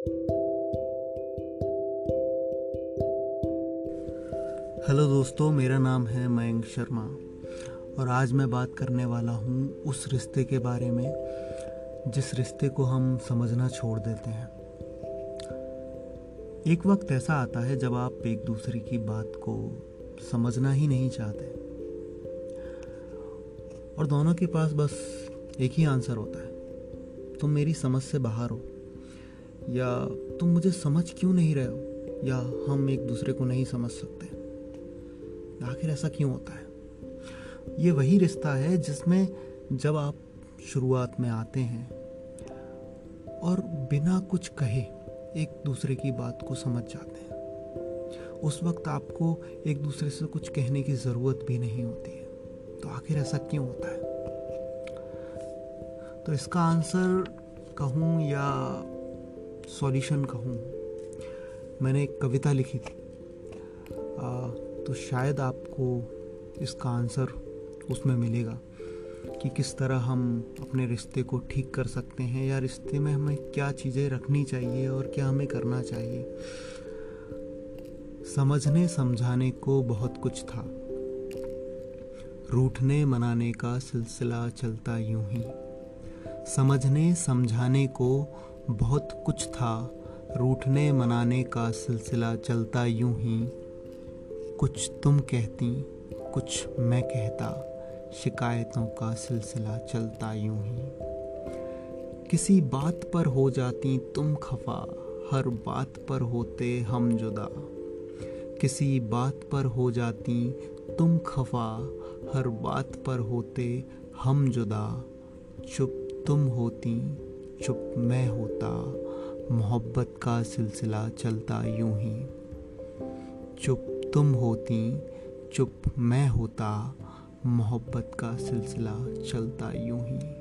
Hello दोस्तों, मेरा नाम है मयंक शर्मा और आज मैं बात करने वाला हूँ उस रिश्ते के बारे में, जिस रिश्ते को हम समझना छोड़ देते हैं। एक वक्त ऐसा आता है जब आप एक दूसरे की बात को समझना ही नहीं चाहते और दोनों के पास बस एक ही आंसर होता है, तुम मेरी समझ से बाहर हो। या तुम मुझे समझ क्यों नहीं रहे हो? या हम एक दूसरे को नहीं समझ सकते? आखिर ऐसा क्यों होता है? ये वही रिश्ता है जिसमें जब आप शुरुआत में आते हैं और बिना कुछ कहे एक दूसरे की बात को समझ जाते हैं, उस वक्त आपको एक दूसरे से कुछ कहने की ज़रूरत भी नहीं होती है। तो आखिर ऐसा क्यों होता है? तो इसका आंसर कहूँ या सॉल्यूशन कहूँ। मैंने एक कविता लिखी थी। आ, तो शायद आपको इसका आंसर उसमें मिलेगा कि किस तरह हम अपने रिश्ते को ठीक कर सकते हैं या रिश्ते में हमें क्या चीज़ें रखनी चाहिए और क्या हमें करना चाहिए। समझने समझाने को बहुत कुछ था। रूठने मनाने का सिलसिला चलता यूँ ही। समझने समझाने को बहुत कुछ था। रूठने मनाने का सिलसिला चलता यूँ ही। कुछ तुम कहती, कुछ मैं कहता, शिकायतों का सिलसिला चलता यूँ ही। किसी बात पर हो जाती तुम खफा, हर बात पर होते हम जुदा। किसी बात पर हो जाती तुम खफा, हर बात पर होते हम जुदा। चुप तुम होती चुप मैं होता, मोहब्बत का सिलसिला चलता यूँ ही। चुप तुम होती, चुप मैं होता, मोहब्बत का सिलसिला चलता यूँ ही।